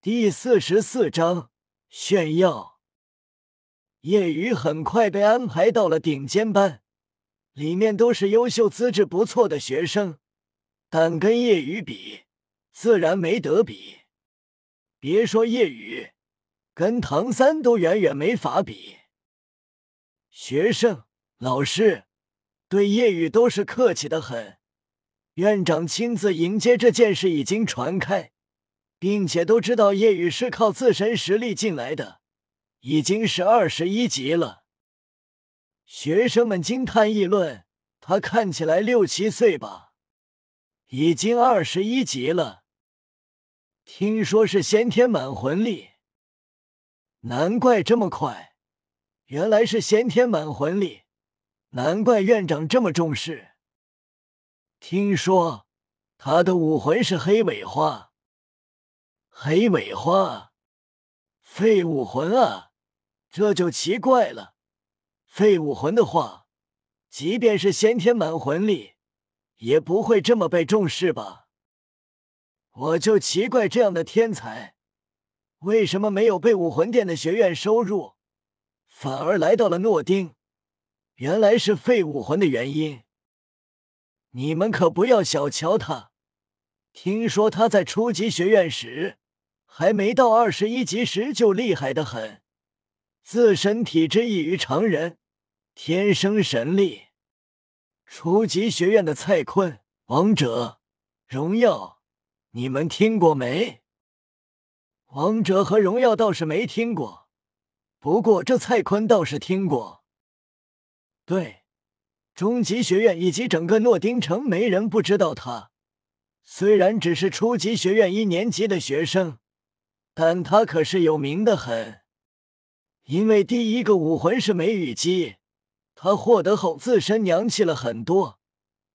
第四十四章炫耀。叶雨很快被安排到了顶尖班，里面都是优秀、资质不错的学生，但跟叶雨比，自然没得比。别说叶雨，跟唐三都远远没法比。学生、老师对叶雨都是客气的很，院长亲自迎接这件事已经传开。并且都知道叶雨是靠自身实力进来的，已经是二十一级了。学生们惊叹议论：“他看起来六七岁吧，已经二十一级了。听说是先天满魂力，难怪这么快。原来是先天满魂力，难怪院长这么重视。听说他的武魂是黑尾花。”黑尾花，废武魂啊！这就奇怪了。废武魂的话，即便是先天满魂力，也不会这么被重视吧？我就奇怪这样的天才，为什么没有被武魂殿的学院收入，反而来到了诺丁？原来是废武魂的原因。你们可不要小瞧他，听说他在初级学院时。还没到二十一级时就厉害的很，自身体质异于常人，天生神力。初级学院的蔡坤，王者荣耀，你们听过没？王者和荣耀倒是没听过，不过这蔡坤倒是听过。对，中级学院以及整个诺丁城没人不知道他，虽然只是初级学院一年级的学生。但他可是有名的很，因为第一个武魂是梅雨姬，他获得后自身娘气了很多，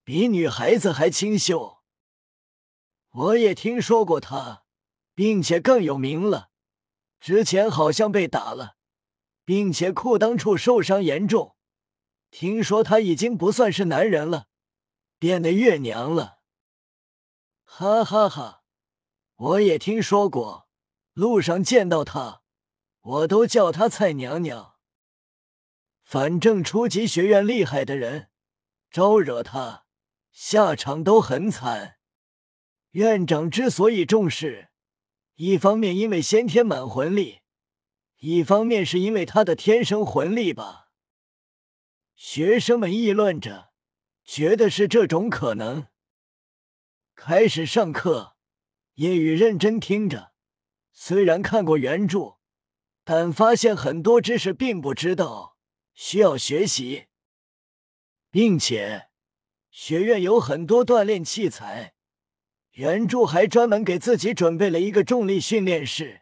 比女孩子还清秀。我也听说过他，并且更有名了，之前好像被打了，并且裤裆处受伤严重，听说他已经不算是男人了，变得越娘了。哈哈哈，我也听说过。路上见到他，我都叫他蔡娘娘。反正初级学院厉害的人招惹他，下场都很惨。院长之所以重视，一方面因为先天满魂力，一方面是因为他的天生魂力吧。学生们议论着，觉得是这种可能。开始上课，叶雨认真听着。虽然看过原著，但发现很多知识并不知道，需要学习，并且学院有很多锻炼器材，原著还专门给自己准备了一个重力训练室。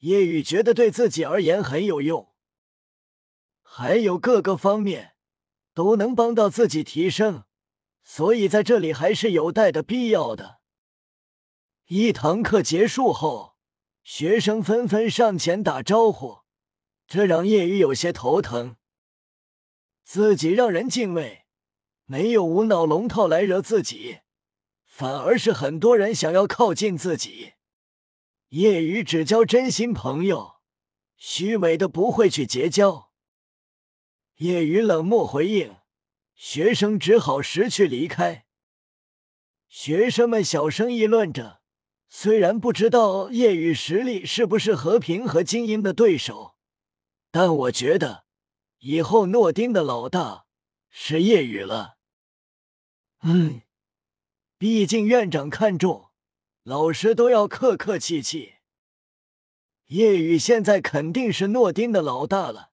叶雨觉得对自己而言很有用，还有各个方面都能帮到自己提升，所以在这里还是有待的必要的。一堂课结束后。学生纷纷上前打招呼，这让叶雨有些头疼。自己让人敬畏，没有无脑龙套来惹自己，反而是很多人想要靠近自己。叶雨只交真心朋友，虚伪的不会去结交。叶雨冷漠回应，学生只好识趣离开。学生们小声议论着。虽然不知道叶雨实力是不是和平和精英的对手，但我觉得以后诺丁的老大是叶雨了。嗯，毕竟院长看重，老师都要客客气气。叶雨现在肯定是诺丁的老大了。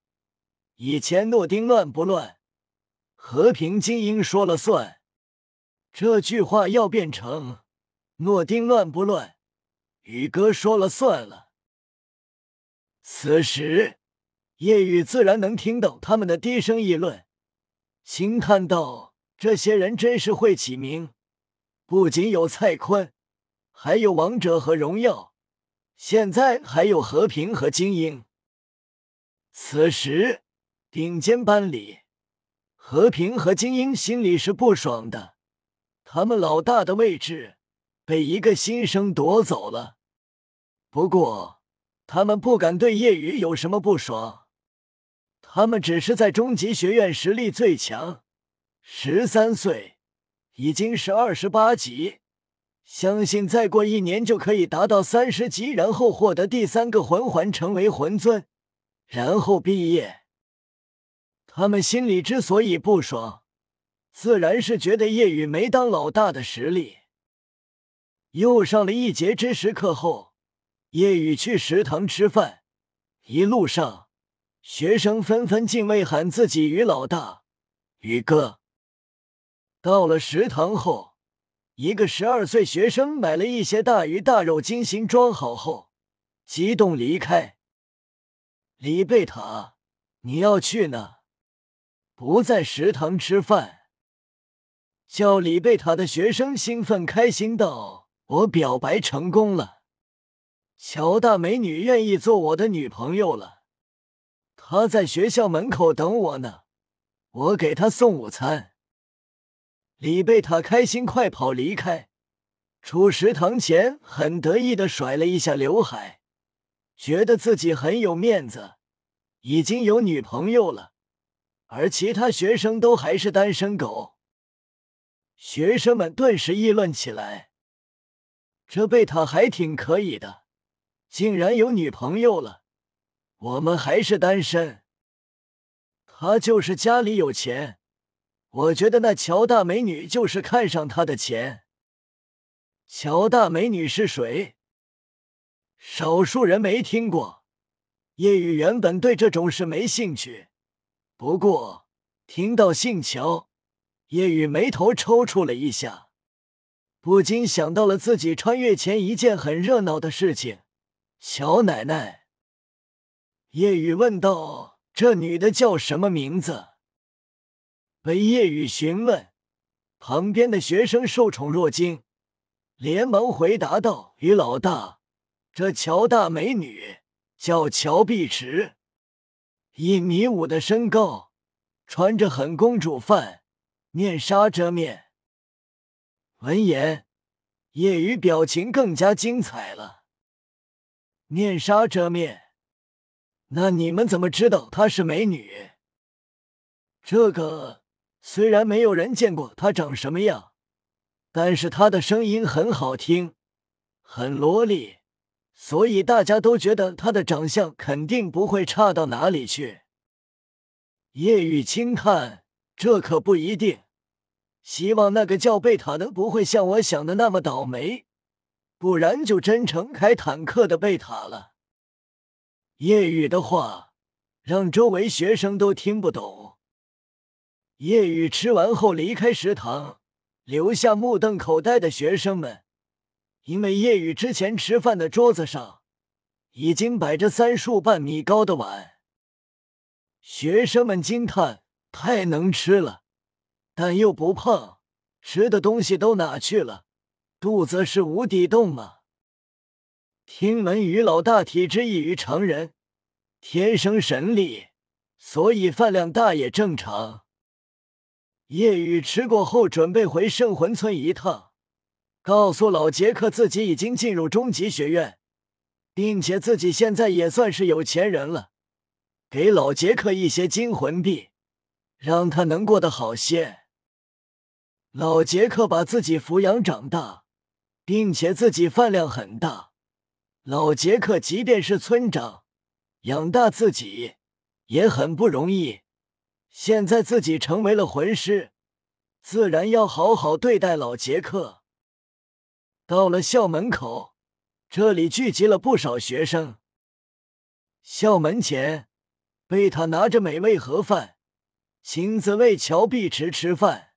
以前诺丁乱不乱，和平精英说了算。这句话要变成。诺丁乱不乱？宇哥说了算了。此时，叶雨自然能听到他们的低声议论，轻叹道：“这些人真是会起名，不仅有蔡坤，还有王者和荣耀，现在还有和平和精英。”此时，顶尖班里，和平和精英心里是不爽的，他们老大的位置。被一个新生夺走了，不过他们不敢对叶雨有什么不爽，他们只是在终极学院实力最强，十三岁已经是二十八级，相信再过一年就可以达到三十级，然后获得第三个魂环，成为魂尊，然后毕业。他们心里之所以不爽。自然是觉得叶雨没当老大的实力。又上了一节知识课后，叶雨去食堂吃饭，一路上学生纷纷敬畏喊自己于老大、宇哥。到了食堂后，一个十二岁学生买了一些大鱼大肉，精心装好后，激动离开。李贝塔，你要去呢？不在食堂吃饭。叫李贝塔的学生兴奋开心道：“我表白成功了，乔大美女愿意做我的女朋友了。她在学校门口等我呢，我给她送午餐。”李贝塔开心快跑离开，出食堂前很得意的甩了一下刘海，觉得自己很有面子，已经有女朋友了，而其他学生都还是单身狗。学生们顿时议论起来：“这贝塔还挺可以的，竟然有女朋友了。我们还是单身。他就是家里有钱，我觉得那乔大美女就是看上他的钱。乔大美女是谁？少数人没听过。叶雨原本对这种事没兴趣，不过听到姓乔。”叶雨眉头抽搐了一下，不禁想到了自己穿越前一件很热闹的事情。乔奶奶，叶雨问道：“这女的叫什么名字？”被叶雨询问，旁边的学生受宠若惊，连忙回答道：“于老大，这乔大美女叫乔碧池，一米五的身高，穿着很公主范。”面纱遮面。闻言，叶雨表情更加精彩了。面纱遮面，那你们怎么知道她是美女？这个虽然没有人见过她长什么样，但是她的声音很好听，很萝莉，所以大家都觉得她的长相肯定不会差到哪里去。叶雨轻叹：“这可不一定。”希望那个叫贝塔的不会像我想的那么倒霉，不然就真成开坦克的贝塔了。夜雨的话让周围学生都听不懂。夜雨吃完后离开食堂，留下目瞪口呆的学生们，因为夜雨之前吃饭的桌子上已经摆着三束半米高的碗。学生们惊叹：太能吃了！但又不胖，吃的东西都哪去了？肚子是无底洞吗？听闻于老大体质异于常人，天生神力，所以饭量大也正常。夜雨吃过后，准备回圣魂村一趟，告诉老杰克自己已经进入终极学院，并且自己现在也算是有钱人了，给老杰克一些金魂币，让他能过得好些。老杰克把自己抚养长大，并且自己饭量很大。老杰克即便是村长，养大自己也很不容易。现在自己成为了魂师，自然要好好对待老杰克。到了校门口，这里聚集了不少学生。校门前，贝塔拿着美味盒饭，亲自喂乔碧池吃饭。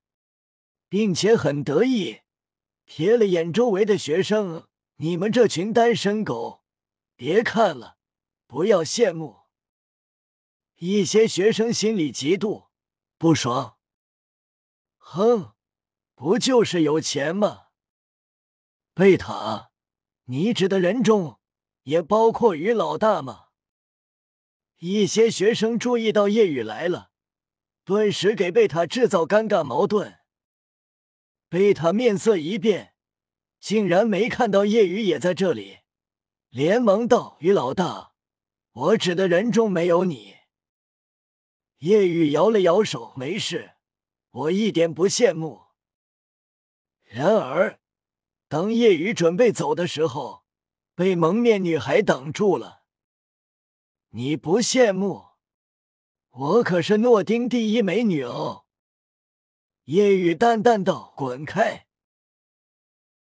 并且很得意，瞥了眼周围的学生：“你们这群单身狗，别看了，不要羡慕。”一些学生心里嫉妒不爽。哼，不就是有钱吗？贝塔，你指的人中也包括于老大吗？一些学生注意到夜雨来了，顿时给贝塔制造尴尬矛盾。贝塔面色一变，竟然没看到叶雨也在这里。连忙道：“于老大，我指的人中没有你。”叶雨摇了摇手：“没事，我一点不羡慕。”然而，当叶雨准备走的时候，被蒙面女孩挡住了。“你不羡慕？我可是诺丁第一美女哦。”夜雨淡淡道：“滚开！”